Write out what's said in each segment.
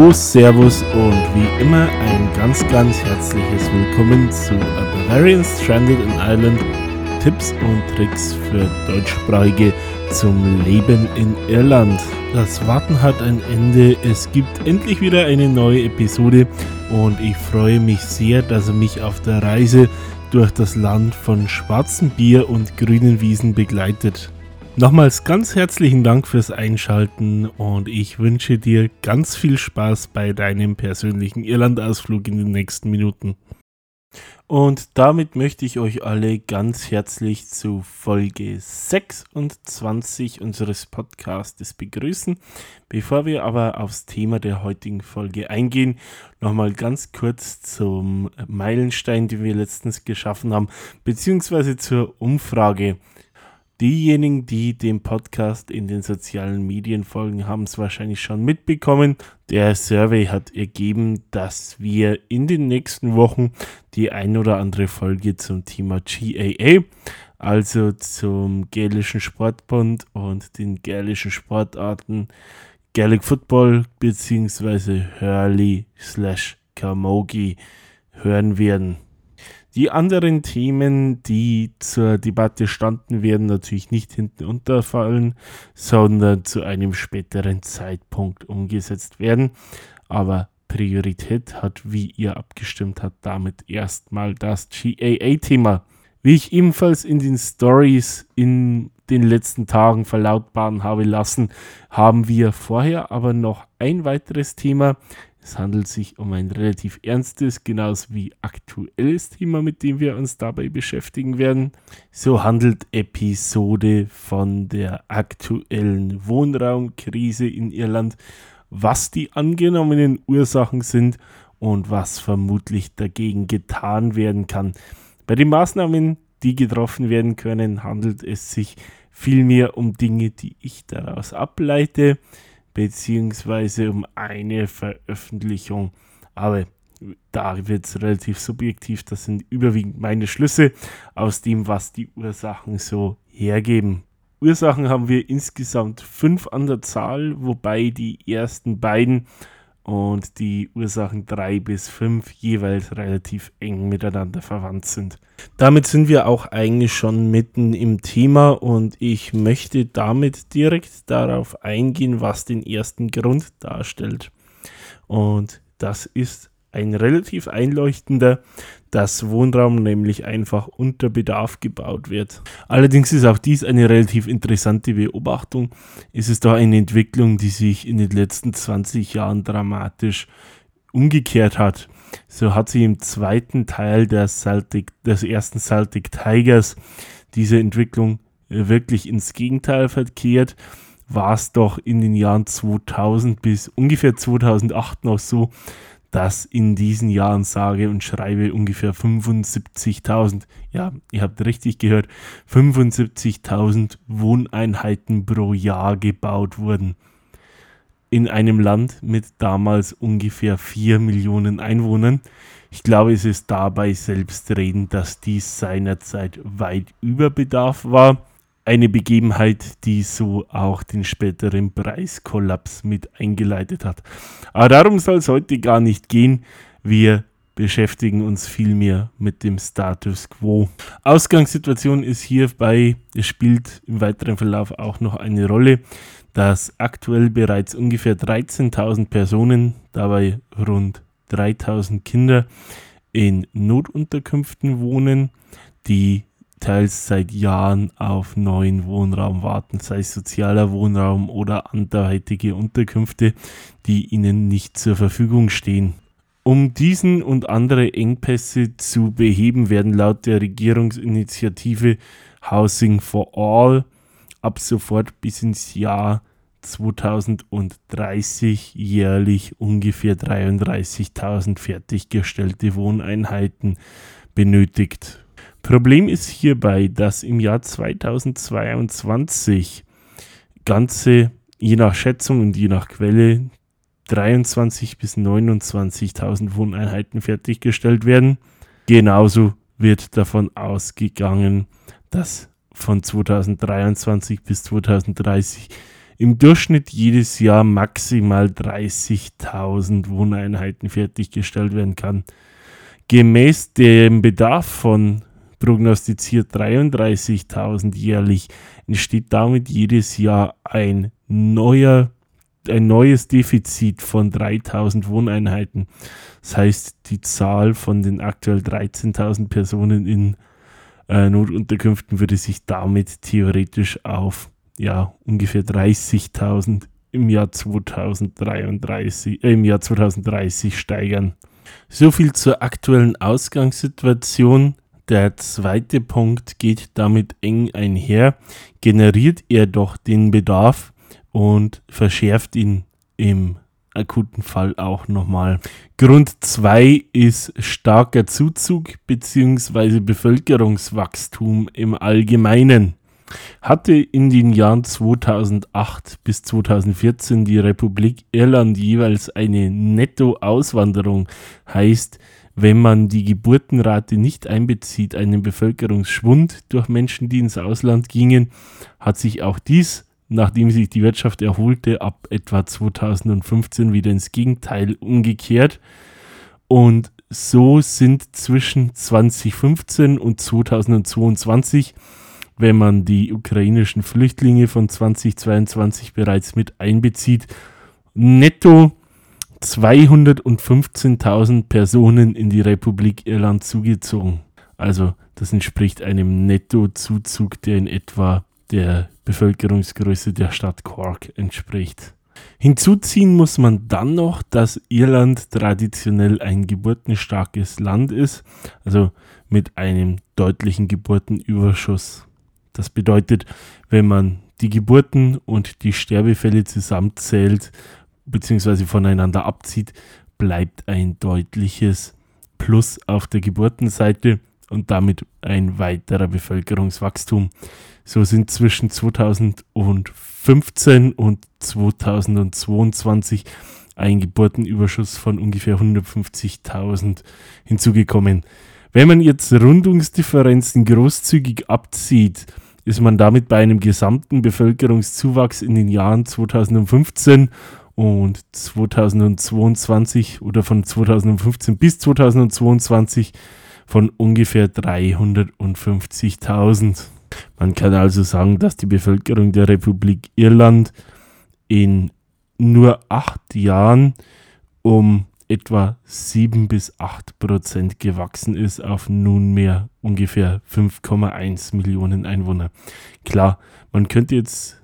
Hallo, Servus und wie immer ein ganz, ganz herzliches Willkommen zu A Bavarian Stranded in Ireland. Tipps und Tricks für Deutschsprachige zum Leben in Irland. Das Warten hat ein Ende. Es gibt endlich wieder eine neue Episode und ich freue mich sehr, dass er mich auf der Reise durch das Land von schwarzem Bier und grünen Wiesen begleitet. Nochmals ganz herzlichen Dank fürs Einschalten und ich wünsche dir ganz viel Spaß bei deinem persönlichen Irlandausflug in den nächsten Minuten. Und damit möchte ich euch alle ganz herzlich zu Folge 26 unseres Podcastes begrüßen. Bevor wir aber aufs Thema der heutigen Folge eingehen, nochmal ganz kurz zum Meilenstein, den wir letztens geschaffen haben, beziehungsweise zur Umfrage. Diejenigen, die dem Podcast in den sozialen Medien folgen, haben es wahrscheinlich schon mitbekommen. Der Survey hat ergeben, dass wir in den nächsten Wochen die ein oder andere Folge zum Thema GAA, also zum Gälischen Sportbund und den gälischen Sportarten Gaelic Football bzw. Hurley slash Camogie hören werden. Die anderen Themen, die zur Debatte standen, werden natürlich nicht hinten unterfallen, sondern zu einem späteren Zeitpunkt umgesetzt werden. Aber Priorität hat, wie ihr abgestimmt habt, damit erstmal das GAA-Thema. Wie ich ebenfalls in den Stories in den letzten Tagen verlautbaren habe lassen, haben wir vorher aber noch ein weiteres Thema, es handelt sich um ein relativ ernstes, genauso wie aktuelles Thema, mit dem wir uns dabei beschäftigen werden. So handelt Episode von der aktuellen Wohnraumkrise in Irland, was die angenommenen Ursachen sind und was vermutlich dagegen getan werden kann. Bei den Maßnahmen, die getroffen werden können, handelt es sich vielmehr um Dinge, die ich daraus ableite beziehungsweise um eine Veröffentlichung. Aber da wird es relativ subjektiv. Das sind überwiegend meine Schlüsse aus dem, was die Ursachen so hergeben. Ursachen haben wir insgesamt fünf an der Zahl, wobei die ersten beiden und die Ursachen 3 bis 5 jeweils relativ eng miteinander verwandt sind. Damit sind wir auch eigentlich schon mitten im Thema und ich möchte damit direkt darauf eingehen, was den ersten Grund darstellt. Und das ist ein relativ einleuchtender, dass Wohnraum nämlich einfach unter Bedarf gebaut wird. Allerdings ist auch dies eine relativ interessante Beobachtung. Es ist da eine Entwicklung, die sich in den letzten 20 Jahren dramatisch umgekehrt hat. So hat sie im zweiten Teil Celtic, des ersten Celtic Tigers diese Entwicklung wirklich ins Gegenteil verkehrt war es doch in den Jahren 2000 bis ungefähr 2008 noch so, dass in diesen Jahren sage und schreibe ungefähr 75.000, ja, ihr habt richtig gehört, 75.000 Wohneinheiten pro Jahr gebaut wurden. In einem Land mit damals ungefähr 4 Millionen Einwohnern. Ich glaube, es ist dabei selbstredend, dass dies seinerzeit weit über Bedarf war eine Begebenheit, die so auch den späteren Preiskollaps mit eingeleitet hat. Aber darum soll es heute gar nicht gehen. Wir beschäftigen uns vielmehr mit dem Status quo. Ausgangssituation ist hierbei, es spielt im weiteren Verlauf auch noch eine Rolle, dass aktuell bereits ungefähr 13.000 Personen, dabei rund 3.000 Kinder, in Notunterkünften wohnen, die teils seit Jahren auf neuen Wohnraum warten, sei es sozialer Wohnraum oder anderweitige Unterkünfte, die ihnen nicht zur Verfügung stehen. Um diesen und andere Engpässe zu beheben, werden laut der Regierungsinitiative Housing for All ab sofort bis ins Jahr 2030 jährlich ungefähr 33.000 fertiggestellte Wohneinheiten benötigt. Problem ist hierbei, dass im Jahr 2022 ganze, je nach Schätzung und je nach Quelle, 23.000 bis 29.000 Wohneinheiten fertiggestellt werden. Genauso wird davon ausgegangen, dass von 2023 bis 2030 im Durchschnitt jedes Jahr maximal 30.000 Wohneinheiten fertiggestellt werden kann. Gemäß dem Bedarf von prognostiziert 33.000 jährlich entsteht damit jedes Jahr ein neuer ein neues Defizit von 3000 Wohneinheiten. Das heißt, die Zahl von den aktuell 13.000 Personen in äh, Notunterkünften würde sich damit theoretisch auf ja, ungefähr 30.000 im Jahr 2033, äh, im Jahr 2030 steigern. So viel zur aktuellen Ausgangssituation. Der zweite Punkt geht damit eng einher. Generiert er doch den Bedarf und verschärft ihn im akuten Fall auch nochmal. Grund 2 ist starker Zuzug bzw. Bevölkerungswachstum im Allgemeinen. Hatte in den Jahren 2008 bis 2014 die Republik Irland jeweils eine Nettoauswanderung, heißt, wenn man die Geburtenrate nicht einbezieht, einen Bevölkerungsschwund durch Menschen, die ins Ausland gingen, hat sich auch dies nachdem sich die Wirtschaft erholte, ab etwa 2015 wieder ins Gegenteil umgekehrt. Und so sind zwischen 2015 und 2022, wenn man die ukrainischen Flüchtlinge von 2022 bereits mit einbezieht, netto 215.000 Personen in die Republik Irland zugezogen. Also das entspricht einem Nettozuzug, der in etwa der Bevölkerungsgröße der Stadt Cork entspricht. Hinzuziehen muss man dann noch, dass Irland traditionell ein geburtenstarkes Land ist, also mit einem deutlichen Geburtenüberschuss. Das bedeutet, wenn man die Geburten und die Sterbefälle zusammenzählt bzw. voneinander abzieht, bleibt ein deutliches Plus auf der Geburtenseite und damit ein weiterer Bevölkerungswachstum. So sind zwischen 2015 und 2022 ein Geburtenüberschuss von ungefähr 150.000 hinzugekommen. Wenn man jetzt Rundungsdifferenzen großzügig abzieht, ist man damit bei einem gesamten Bevölkerungszuwachs in den Jahren 2015 und 2022 oder von 2015 bis 2022 von ungefähr 350.000. Man kann also sagen, dass die Bevölkerung der Republik Irland in nur acht Jahren um etwa 7 bis 8 Prozent gewachsen ist auf nunmehr ungefähr 5,1 Millionen Einwohner. Klar, man könnte jetzt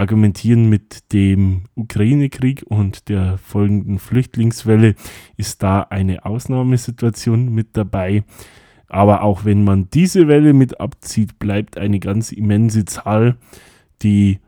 argumentieren mit dem Ukraine-Krieg und der folgenden Flüchtlingswelle ist da eine Ausnahmesituation mit dabei. Aber auch wenn man diese Welle mit abzieht, bleibt eine ganz immense Zahl, die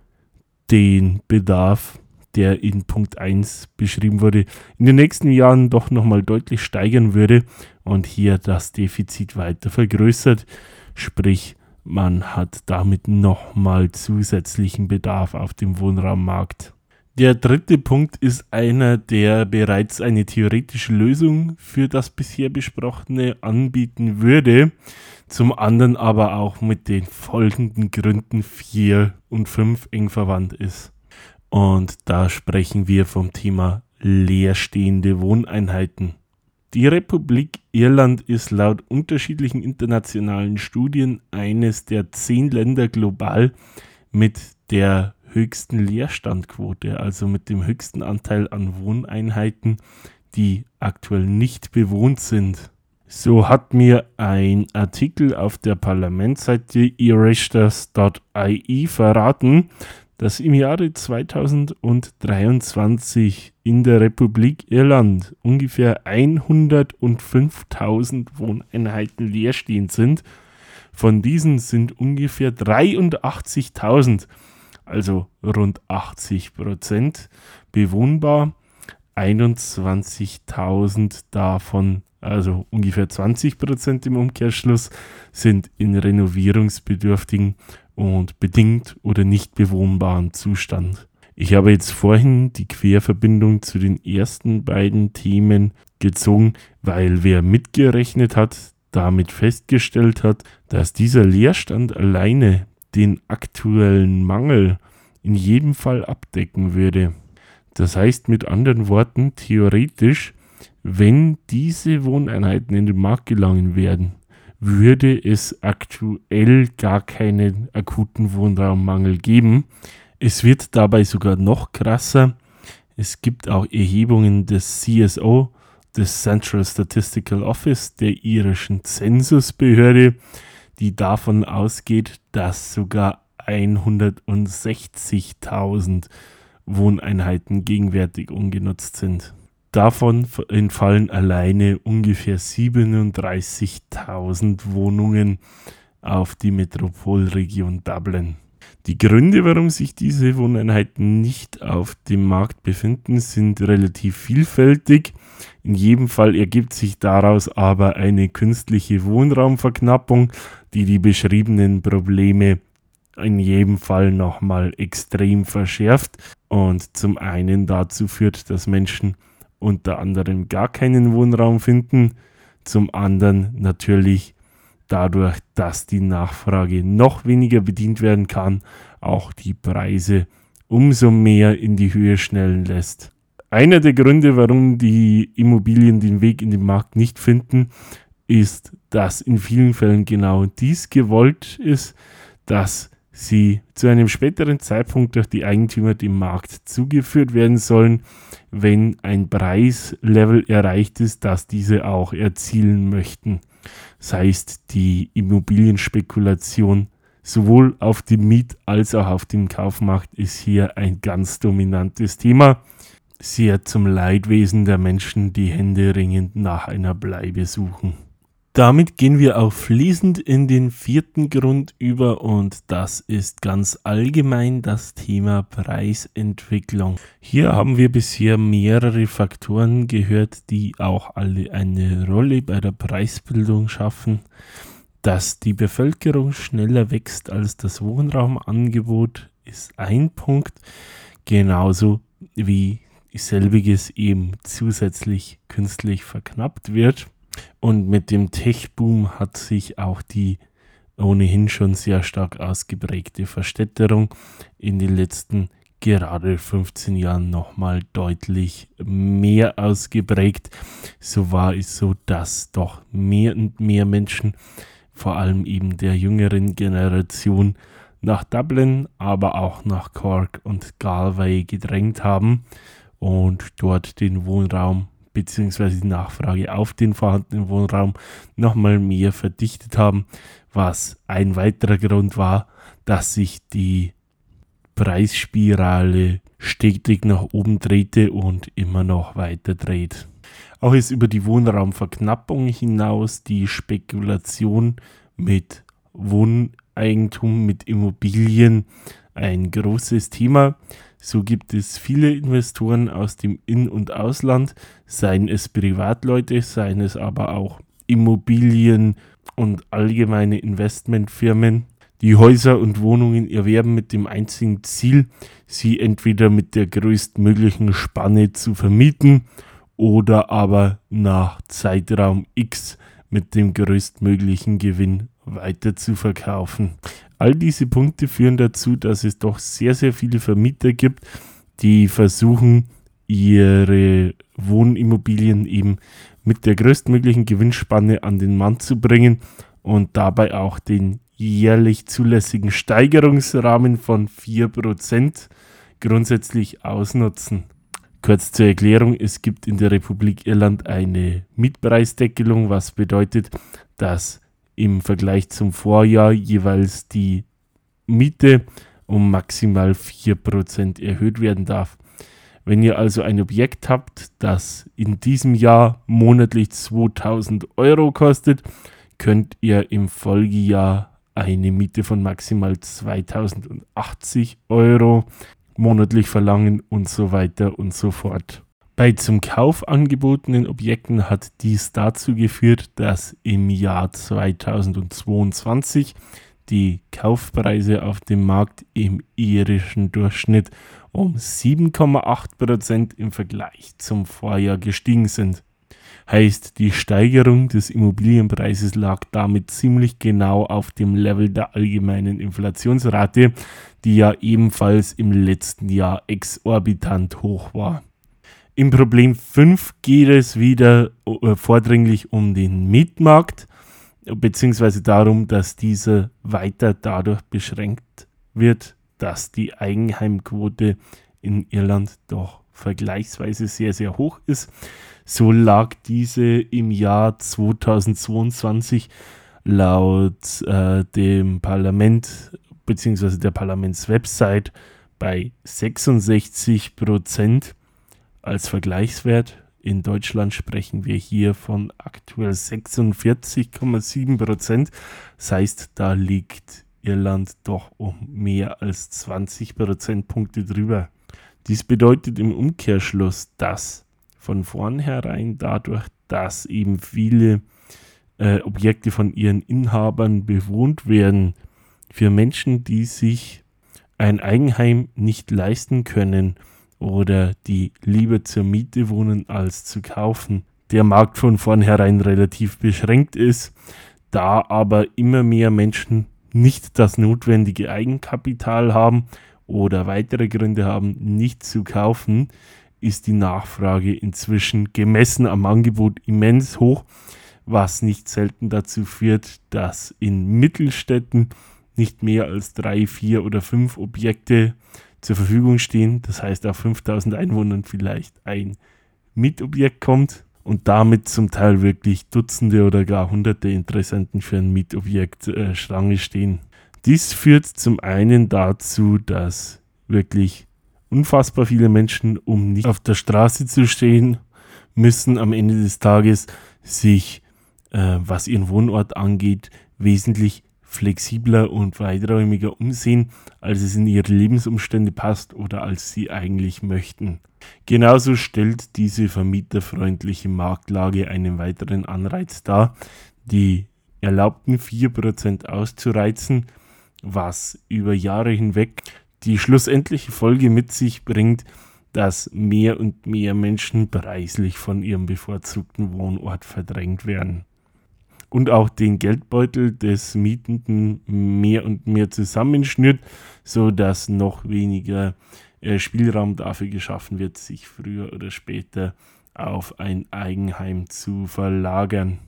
den Bedarf, der in Punkt 1 beschrieben wurde, in den nächsten Jahren doch nochmal deutlich steigern würde und hier das Defizit weiter vergrößert. Sprich, man hat damit nochmal zusätzlichen Bedarf auf dem Wohnraummarkt. Der dritte Punkt ist einer, der bereits eine theoretische Lösung für das bisher besprochene anbieten würde, zum anderen aber auch mit den folgenden Gründen 4 und 5 eng verwandt ist. Und da sprechen wir vom Thema leerstehende Wohneinheiten. Die Republik Irland ist laut unterschiedlichen internationalen Studien eines der zehn Länder global mit der höchsten Leerstandquote, also mit dem höchsten Anteil an Wohneinheiten, die aktuell nicht bewohnt sind. So hat mir ein Artikel auf der Parlamentsseite erishters.ie verraten, dass im Jahre 2023 in der Republik Irland ungefähr 105.000 Wohneinheiten leerstehend sind. Von diesen sind ungefähr 83.000 also rund 80 Prozent bewohnbar. 21.000 davon, also ungefähr 20 Prozent im Umkehrschluss, sind in renovierungsbedürftigen und bedingt oder nicht bewohnbaren Zustand. Ich habe jetzt vorhin die Querverbindung zu den ersten beiden Themen gezogen, weil wer mitgerechnet hat, damit festgestellt hat, dass dieser Leerstand alleine den aktuellen Mangel in jedem Fall abdecken würde. Das heißt mit anderen Worten, theoretisch, wenn diese Wohneinheiten in den Markt gelangen werden, würde es aktuell gar keinen akuten Wohnraummangel geben. Es wird dabei sogar noch krasser. Es gibt auch Erhebungen des CSO, des Central Statistical Office, der irischen Zensusbehörde, die davon ausgeht, dass sogar 160.000 Wohneinheiten gegenwärtig ungenutzt sind. Davon entfallen alleine ungefähr 37.000 Wohnungen auf die Metropolregion Dublin. Die Gründe, warum sich diese Wohneinheiten nicht auf dem Markt befinden, sind relativ vielfältig. In jedem Fall ergibt sich daraus aber eine künstliche Wohnraumverknappung, die die beschriebenen Probleme in jedem Fall nochmal extrem verschärft und zum einen dazu führt, dass Menschen unter anderem gar keinen Wohnraum finden, zum anderen natürlich dadurch, dass die Nachfrage noch weniger bedient werden kann, auch die Preise umso mehr in die Höhe schnellen lässt. Einer der Gründe, warum die Immobilien den Weg in den Markt nicht finden, ist, dass in vielen Fällen genau dies gewollt ist, dass sie zu einem späteren Zeitpunkt durch die Eigentümer dem Markt zugeführt werden sollen, wenn ein Preislevel erreicht ist, das diese auch erzielen möchten. Das heißt, die Immobilienspekulation sowohl auf dem Miet- als auch auf dem Kaufmarkt ist hier ein ganz dominantes Thema. Sehr zum Leidwesen der Menschen, die händeringend nach einer Bleibe suchen. Damit gehen wir auch fließend in den vierten Grund über und das ist ganz allgemein das Thema Preisentwicklung. Hier haben wir bisher mehrere Faktoren gehört, die auch alle eine Rolle bei der Preisbildung schaffen. Dass die Bevölkerung schneller wächst als das Wohnraumangebot ist ein Punkt, genauso wie selbiges eben zusätzlich künstlich verknappt wird. Und mit dem Tech-Boom hat sich auch die ohnehin schon sehr stark ausgeprägte Verstädterung in den letzten gerade 15 Jahren nochmal deutlich mehr ausgeprägt. So war es so, dass doch mehr und mehr Menschen, vor allem eben der jüngeren Generation, nach Dublin, aber auch nach Cork und Galway gedrängt haben und dort den Wohnraum beziehungsweise die Nachfrage auf den vorhandenen Wohnraum nochmal mehr verdichtet haben, was ein weiterer Grund war, dass sich die Preisspirale stetig nach oben drehte und immer noch weiter dreht. Auch ist über die Wohnraumverknappung hinaus die Spekulation mit Wohneigentum, mit Immobilien ein großes Thema. So gibt es viele Investoren aus dem In- und Ausland, seien es Privatleute, seien es aber auch Immobilien und allgemeine Investmentfirmen, die Häuser und Wohnungen erwerben mit dem einzigen Ziel, sie entweder mit der größtmöglichen Spanne zu vermieten oder aber nach Zeitraum X mit dem größtmöglichen Gewinn weiter zu verkaufen. All diese Punkte führen dazu, dass es doch sehr, sehr viele Vermieter gibt, die versuchen, ihre Wohnimmobilien eben mit der größtmöglichen Gewinnspanne an den Mann zu bringen und dabei auch den jährlich zulässigen Steigerungsrahmen von 4% grundsätzlich ausnutzen. Kurz zur Erklärung, es gibt in der Republik Irland eine Mietpreisdeckelung, was bedeutet, dass im Vergleich zum Vorjahr jeweils die Miete um maximal 4% erhöht werden darf. Wenn ihr also ein Objekt habt, das in diesem Jahr monatlich 2000 Euro kostet, könnt ihr im Folgejahr eine Miete von maximal 2080 Euro monatlich verlangen und so weiter und so fort. Bei zum Kauf angebotenen Objekten hat dies dazu geführt, dass im Jahr 2022 die Kaufpreise auf dem Markt im irischen Durchschnitt um 7,8% im Vergleich zum Vorjahr gestiegen sind. Heißt, die Steigerung des Immobilienpreises lag damit ziemlich genau auf dem Level der allgemeinen Inflationsrate, die ja ebenfalls im letzten Jahr exorbitant hoch war. Im Problem 5 geht es wieder äh, vordringlich um den Mietmarkt, beziehungsweise darum, dass dieser weiter dadurch beschränkt wird, dass die Eigenheimquote in Irland doch vergleichsweise sehr, sehr hoch ist. So lag diese im Jahr 2022 laut äh, dem Parlament bzw. der Parlamentswebsite bei 66 Prozent als Vergleichswert. In Deutschland sprechen wir hier von aktuell 46,7 Prozent. Das heißt, da liegt Irland doch um mehr als 20 Prozentpunkte drüber. Dies bedeutet im Umkehrschluss, dass von vornherein dadurch, dass eben viele äh, Objekte von ihren Inhabern bewohnt werden, für Menschen, die sich ein Eigenheim nicht leisten können oder die lieber zur Miete wohnen als zu kaufen, der Markt von vornherein relativ beschränkt ist, da aber immer mehr Menschen nicht das notwendige Eigenkapital haben oder weitere Gründe haben, nicht zu kaufen, ist die Nachfrage inzwischen gemessen am Angebot immens hoch, was nicht selten dazu führt, dass in Mittelstädten nicht mehr als drei, vier oder fünf Objekte zur Verfügung stehen. Das heißt, auf 5000 Einwohnern vielleicht ein Mietobjekt kommt und damit zum Teil wirklich Dutzende oder gar Hunderte Interessenten für ein Mietobjekt äh, Schlange stehen. Dies führt zum einen dazu, dass wirklich unfassbar viele Menschen, um nicht auf der Straße zu stehen, müssen am Ende des Tages sich, äh, was ihren Wohnort angeht, wesentlich flexibler und weiträumiger umsehen, als es in ihre Lebensumstände passt oder als sie eigentlich möchten. Genauso stellt diese vermieterfreundliche Marktlage einen weiteren Anreiz dar, die erlaubten 4% auszureizen, was über Jahre hinweg die schlussendliche Folge mit sich bringt, dass mehr und mehr Menschen preislich von ihrem bevorzugten Wohnort verdrängt werden und auch den Geldbeutel des Mietenden mehr und mehr zusammenschnürt, sodass noch weniger äh, Spielraum dafür geschaffen wird, sich früher oder später auf ein Eigenheim zu verlagern.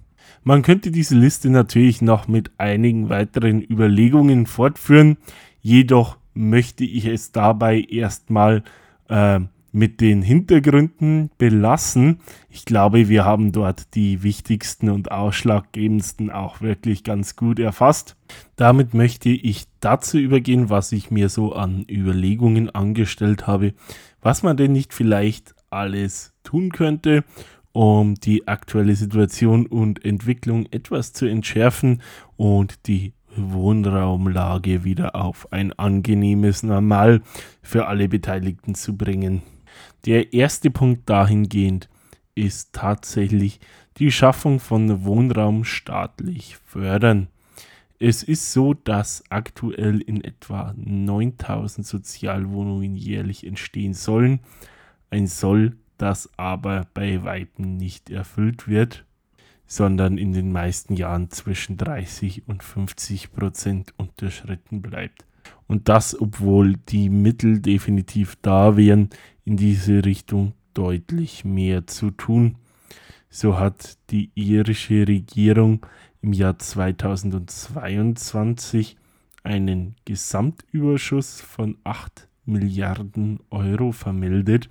Man könnte diese Liste natürlich noch mit einigen weiteren Überlegungen fortführen, jedoch möchte ich es dabei erstmal äh, mit den Hintergründen belassen. Ich glaube, wir haben dort die wichtigsten und ausschlaggebendsten auch wirklich ganz gut erfasst. Damit möchte ich dazu übergehen, was ich mir so an Überlegungen angestellt habe, was man denn nicht vielleicht alles tun könnte, um die aktuelle Situation und Entwicklung etwas zu entschärfen und die Wohnraumlage wieder auf ein angenehmes Normal für alle Beteiligten zu bringen. Der erste Punkt dahingehend ist tatsächlich die Schaffung von Wohnraum staatlich fördern. Es ist so, dass aktuell in etwa 9000 Sozialwohnungen jährlich entstehen sollen. Ein Soll, das aber bei Weitem nicht erfüllt wird, sondern in den meisten Jahren zwischen 30 und 50 Prozent unterschritten bleibt. Und das, obwohl die Mittel definitiv da wären, in diese Richtung deutlich mehr zu tun. So hat die irische Regierung im Jahr 2022 einen Gesamtüberschuss von 8 Milliarden Euro vermeldet.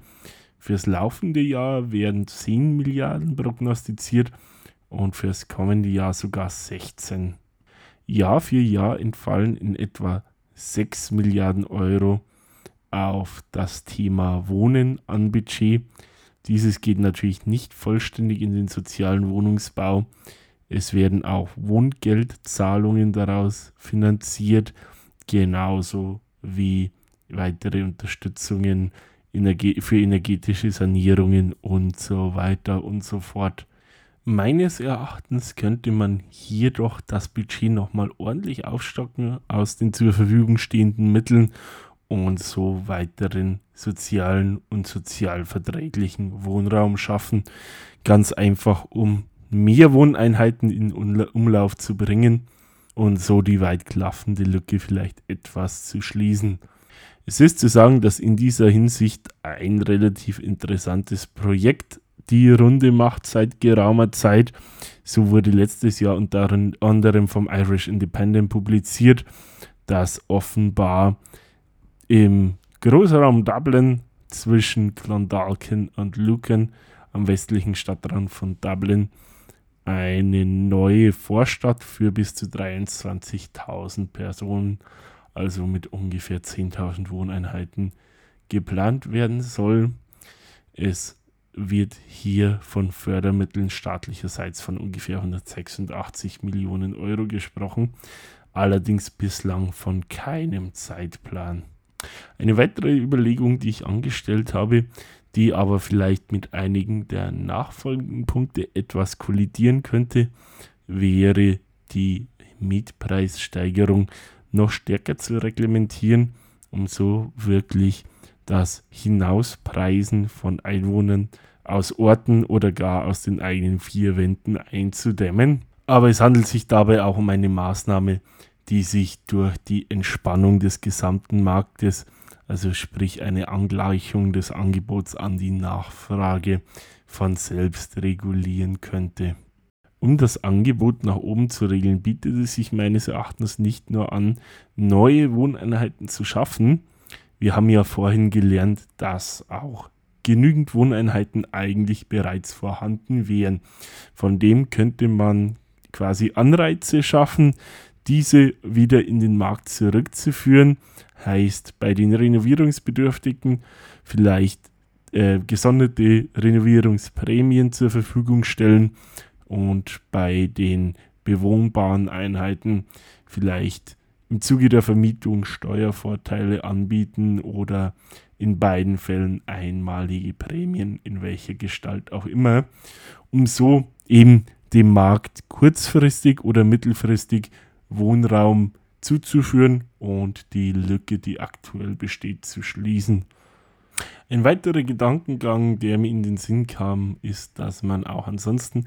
Fürs laufende Jahr werden 10 Milliarden prognostiziert und fürs kommende Jahr sogar 16. Jahr für Jahr entfallen in etwa 6 Milliarden Euro auf das Thema Wohnen an Budget. Dieses geht natürlich nicht vollständig in den sozialen Wohnungsbau. Es werden auch Wohngeldzahlungen daraus finanziert, genauso wie weitere Unterstützungen für energetische Sanierungen und so weiter und so fort. Meines Erachtens könnte man hier doch das Budget nochmal ordentlich aufstocken aus den zur Verfügung stehenden Mitteln und so weiteren sozialen und sozialverträglichen Wohnraum schaffen. Ganz einfach, um mehr Wohneinheiten in Umlauf zu bringen und so die weit klaffende Lücke vielleicht etwas zu schließen. Es ist zu sagen, dass in dieser Hinsicht ein relativ interessantes Projekt die Runde macht seit geraumer Zeit. So wurde letztes Jahr unter anderem vom Irish Independent publiziert, dass offenbar im Großraum Dublin zwischen Clondalkin und Lucan am westlichen Stadtrand von Dublin eine neue Vorstadt für bis zu 23.000 Personen, also mit ungefähr 10.000 Wohneinheiten, geplant werden soll. Es wird hier von Fördermitteln staatlicherseits von ungefähr 186 Millionen Euro gesprochen, allerdings bislang von keinem Zeitplan. Eine weitere Überlegung, die ich angestellt habe, die aber vielleicht mit einigen der nachfolgenden Punkte etwas kollidieren könnte, wäre die Mietpreissteigerung noch stärker zu reglementieren, um so wirklich das Hinauspreisen von Einwohnern aus Orten oder gar aus den eigenen vier Wänden einzudämmen. Aber es handelt sich dabei auch um eine Maßnahme, die sich durch die Entspannung des gesamten Marktes, also sprich eine Angleichung des Angebots an die Nachfrage, von selbst regulieren könnte. Um das Angebot nach oben zu regeln, bietet es sich meines Erachtens nicht nur an, neue Wohneinheiten zu schaffen, wir haben ja vorhin gelernt, dass auch genügend Wohneinheiten eigentlich bereits vorhanden wären. Von dem könnte man quasi Anreize schaffen, diese wieder in den Markt zurückzuführen. Heißt, bei den Renovierungsbedürftigen vielleicht äh, gesonderte Renovierungsprämien zur Verfügung stellen und bei den bewohnbaren Einheiten vielleicht im Zuge der Vermietung Steuervorteile anbieten oder in beiden Fällen einmalige Prämien, in welcher Gestalt auch immer, um so eben dem Markt kurzfristig oder mittelfristig Wohnraum zuzuführen und die Lücke, die aktuell besteht, zu schließen. Ein weiterer Gedankengang, der mir in den Sinn kam, ist, dass man auch ansonsten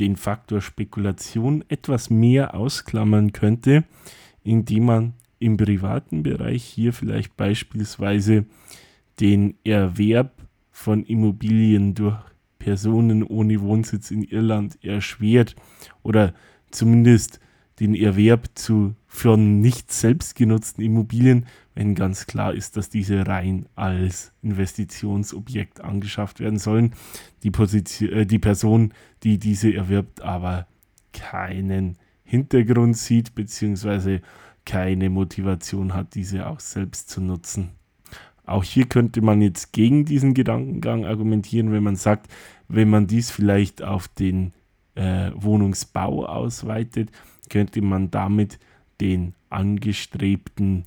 den Faktor Spekulation etwas mehr ausklammern könnte, indem man im privaten Bereich hier vielleicht beispielsweise den Erwerb von Immobilien durch Personen ohne Wohnsitz in Irland erschwert oder zumindest den Erwerb zu für nicht selbst genutzten Immobilien, wenn ganz klar ist, dass diese rein als Investitionsobjekt angeschafft werden sollen. Die, Position, äh, die Person, die diese erwirbt, aber keinen Hintergrund sieht, beziehungsweise keine Motivation hat, diese auch selbst zu nutzen. Auch hier könnte man jetzt gegen diesen Gedankengang argumentieren, wenn man sagt, wenn man dies vielleicht auf den äh, Wohnungsbau ausweitet, könnte man damit den angestrebten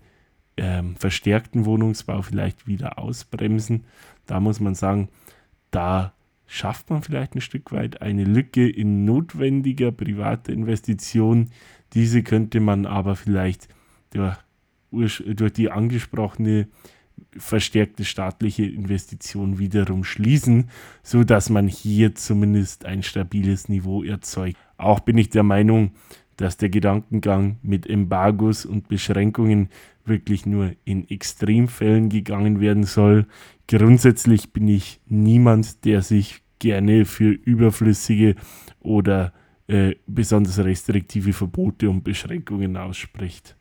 ähm, verstärkten Wohnungsbau vielleicht wieder ausbremsen. Da muss man sagen, da schafft man vielleicht ein Stück weit eine Lücke in notwendiger privater Investition. Diese könnte man aber vielleicht durch, durch die angesprochene verstärkte staatliche Investition wiederum schließen, so dass man hier zumindest ein stabiles Niveau erzeugt. Auch bin ich der Meinung, dass der Gedankengang mit Embargos und Beschränkungen wirklich nur in Extremfällen gegangen werden soll. Grundsätzlich bin ich niemand, der sich gerne für überflüssige oder äh, besonders restriktive Verbote und Beschränkungen ausspricht.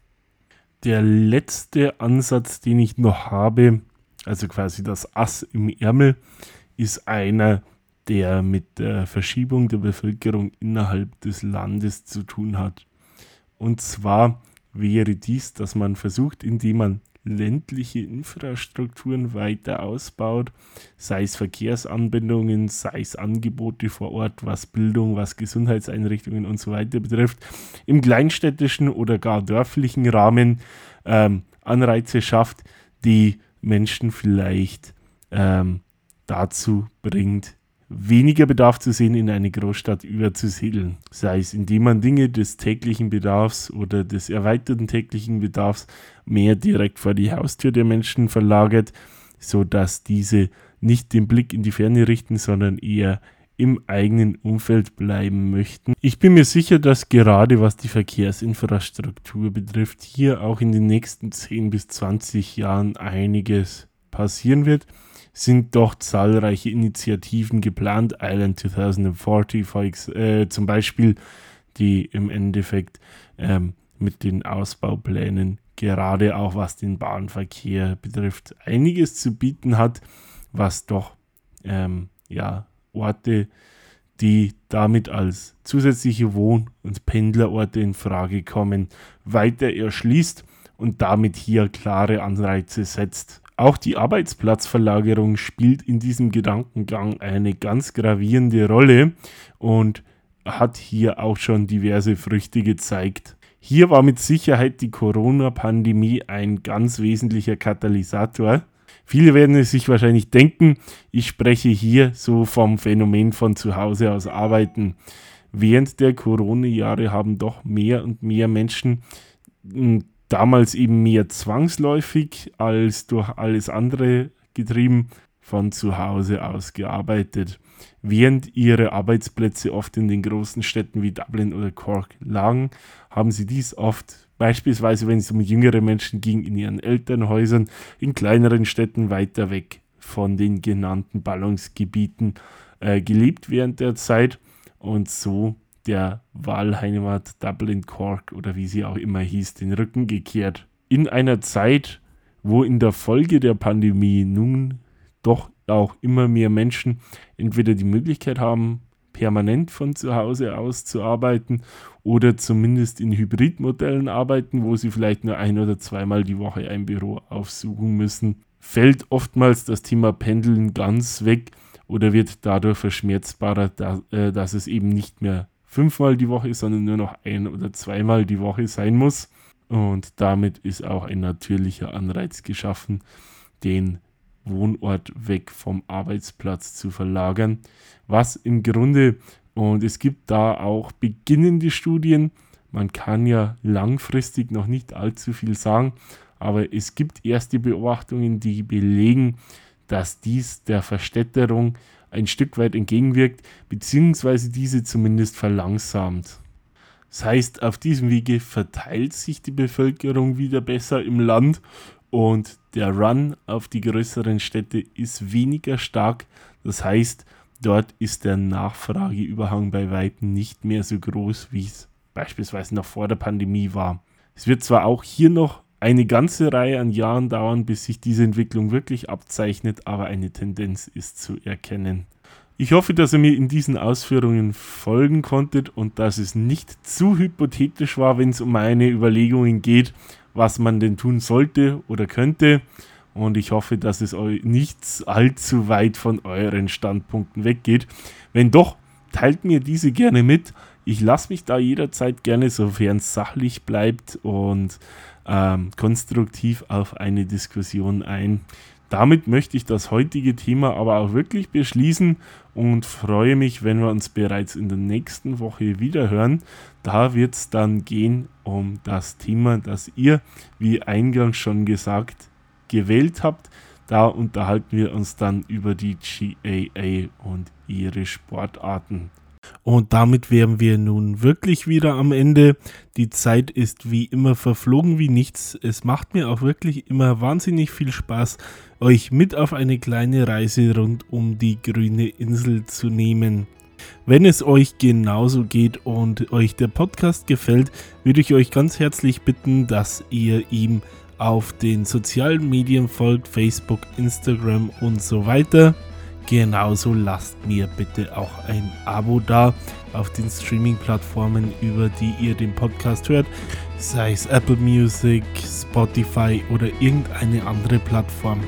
Der letzte Ansatz, den ich noch habe, also quasi das Ass im Ärmel, ist einer, der mit der Verschiebung der Bevölkerung innerhalb des Landes zu tun hat. Und zwar wäre dies, dass man versucht, indem man ländliche Infrastrukturen weiter ausbaut, sei es Verkehrsanbindungen, sei es Angebote vor Ort, was Bildung, was Gesundheitseinrichtungen und so weiter betrifft, im kleinstädtischen oder gar dörflichen Rahmen ähm, Anreize schafft, die Menschen vielleicht ähm, dazu bringt, weniger Bedarf zu sehen, in eine Großstadt überzusiedeln. Sei es, indem man Dinge des täglichen Bedarfs oder des erweiterten täglichen Bedarfs mehr direkt vor die Haustür der Menschen verlagert, sodass diese nicht den Blick in die Ferne richten, sondern eher im eigenen Umfeld bleiben möchten. Ich bin mir sicher, dass gerade was die Verkehrsinfrastruktur betrifft, hier auch in den nächsten 10 bis 20 Jahren einiges passieren wird. Sind doch zahlreiche Initiativen geplant, Island 2040 äh, zum Beispiel, die im Endeffekt ähm, mit den Ausbauplänen gerade auch was den Bahnverkehr betrifft einiges zu bieten hat, was doch ähm, ja Orte, die damit als zusätzliche Wohn- und Pendlerorte in Frage kommen, weiter erschließt und damit hier klare Anreize setzt. Auch die Arbeitsplatzverlagerung spielt in diesem Gedankengang eine ganz gravierende Rolle und hat hier auch schon diverse Früchte gezeigt. Hier war mit Sicherheit die Corona-Pandemie ein ganz wesentlicher Katalysator, Viele werden es sich wahrscheinlich denken, ich spreche hier so vom Phänomen von zu Hause aus arbeiten. Während der Corona-Jahre haben doch mehr und mehr Menschen hm, damals eben mehr zwangsläufig als durch alles andere getrieben von zu Hause aus gearbeitet. Während ihre Arbeitsplätze oft in den großen Städten wie Dublin oder Cork lagen, haben sie dies oft Beispielsweise, wenn es um jüngere Menschen ging, in ihren Elternhäusern, in kleineren Städten weiter weg von den genannten Ballungsgebieten äh, gelebt während der Zeit und so der Wahlheimat Dublin Cork oder wie sie auch immer hieß, den Rücken gekehrt. In einer Zeit, wo in der Folge der Pandemie nun doch auch immer mehr Menschen entweder die Möglichkeit haben, permanent von zu Hause aus zu arbeiten oder zumindest in Hybridmodellen arbeiten, wo sie vielleicht nur ein oder zweimal die Woche ein Büro aufsuchen müssen, fällt oftmals das Thema Pendeln ganz weg oder wird dadurch verschmerzbarer, äh, dass es eben nicht mehr fünfmal die Woche, sondern nur noch ein oder zweimal die Woche sein muss. Und damit ist auch ein natürlicher Anreiz geschaffen, den Wohnort weg vom Arbeitsplatz zu verlagern, was im Grunde, und es gibt da auch beginnende Studien, man kann ja langfristig noch nicht allzu viel sagen, aber es gibt erste Beobachtungen, die belegen, dass dies der Verstädterung ein Stück weit entgegenwirkt, beziehungsweise diese zumindest verlangsamt. Das heißt, auf diesem Wege verteilt sich die Bevölkerung wieder besser im Land und der Run auf die größeren Städte ist weniger stark. Das heißt, dort ist der Nachfrageüberhang bei Weitem nicht mehr so groß, wie es beispielsweise noch vor der Pandemie war. Es wird zwar auch hier noch eine ganze Reihe an Jahren dauern, bis sich diese Entwicklung wirklich abzeichnet, aber eine Tendenz ist zu erkennen. Ich hoffe, dass ihr mir in diesen Ausführungen folgen konntet und dass es nicht zu hypothetisch war, wenn es um meine Überlegungen geht, was man denn tun sollte oder könnte. Und ich hoffe, dass es euch nicht allzu weit von euren Standpunkten weggeht. Wenn doch, teilt mir diese gerne mit. Ich lasse mich da jederzeit gerne, sofern es sachlich bleibt und ähm, konstruktiv auf eine Diskussion ein. Damit möchte ich das heutige Thema aber auch wirklich beschließen und freue mich, wenn wir uns bereits in der nächsten Woche wieder hören. Da wird es dann gehen um das Thema, das ihr, wie eingangs schon gesagt, gewählt habt. Da unterhalten wir uns dann über die GAA und ihre Sportarten. Und damit wären wir nun wirklich wieder am Ende. Die Zeit ist wie immer verflogen wie nichts. Es macht mir auch wirklich immer wahnsinnig viel Spaß, euch mit auf eine kleine Reise rund um die grüne Insel zu nehmen. Wenn es euch genauso geht und euch der Podcast gefällt, würde ich euch ganz herzlich bitten, dass ihr ihm auf den sozialen Medien folgt, Facebook, Instagram und so weiter. Genauso lasst mir bitte auch ein Abo da auf den Streaming-Plattformen, über die ihr den Podcast hört, sei es Apple Music, Spotify oder irgendeine andere Plattform.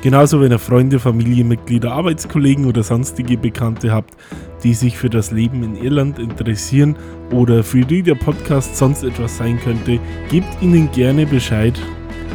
Genauso, wenn ihr Freunde, Familienmitglieder, Arbeitskollegen oder sonstige Bekannte habt, die sich für das Leben in Irland interessieren oder für die der Podcast sonst etwas sein könnte, gebt ihnen gerne Bescheid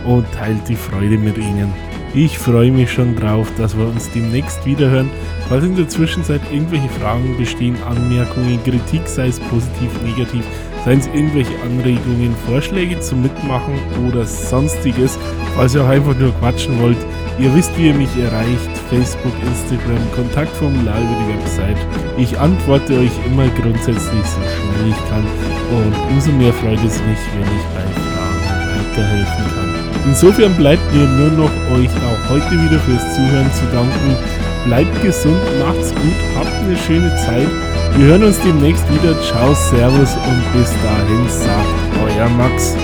und teilt die Freude mit ihnen. Ich freue mich schon drauf, dass wir uns demnächst wiederhören. Falls in der Zwischenzeit irgendwelche Fragen bestehen, Anmerkungen, Kritik, sei es positiv, negativ, seien es irgendwelche Anregungen, Vorschläge zum Mitmachen oder sonstiges, falls ihr auch einfach nur quatschen wollt, Ihr wisst, wie ihr mich erreicht. Facebook, Instagram, Kontaktformular über die Website. Ich antworte euch immer grundsätzlich so schnell ich kann. Und umso mehr freut es mich, wenn ich bei weiterhelfen kann. Insofern bleibt mir nur noch euch auch heute wieder fürs Zuhören zu danken. Bleibt gesund, macht's gut, habt eine schöne Zeit. Wir hören uns demnächst wieder. Ciao, Servus und bis dahin sagt euer Max.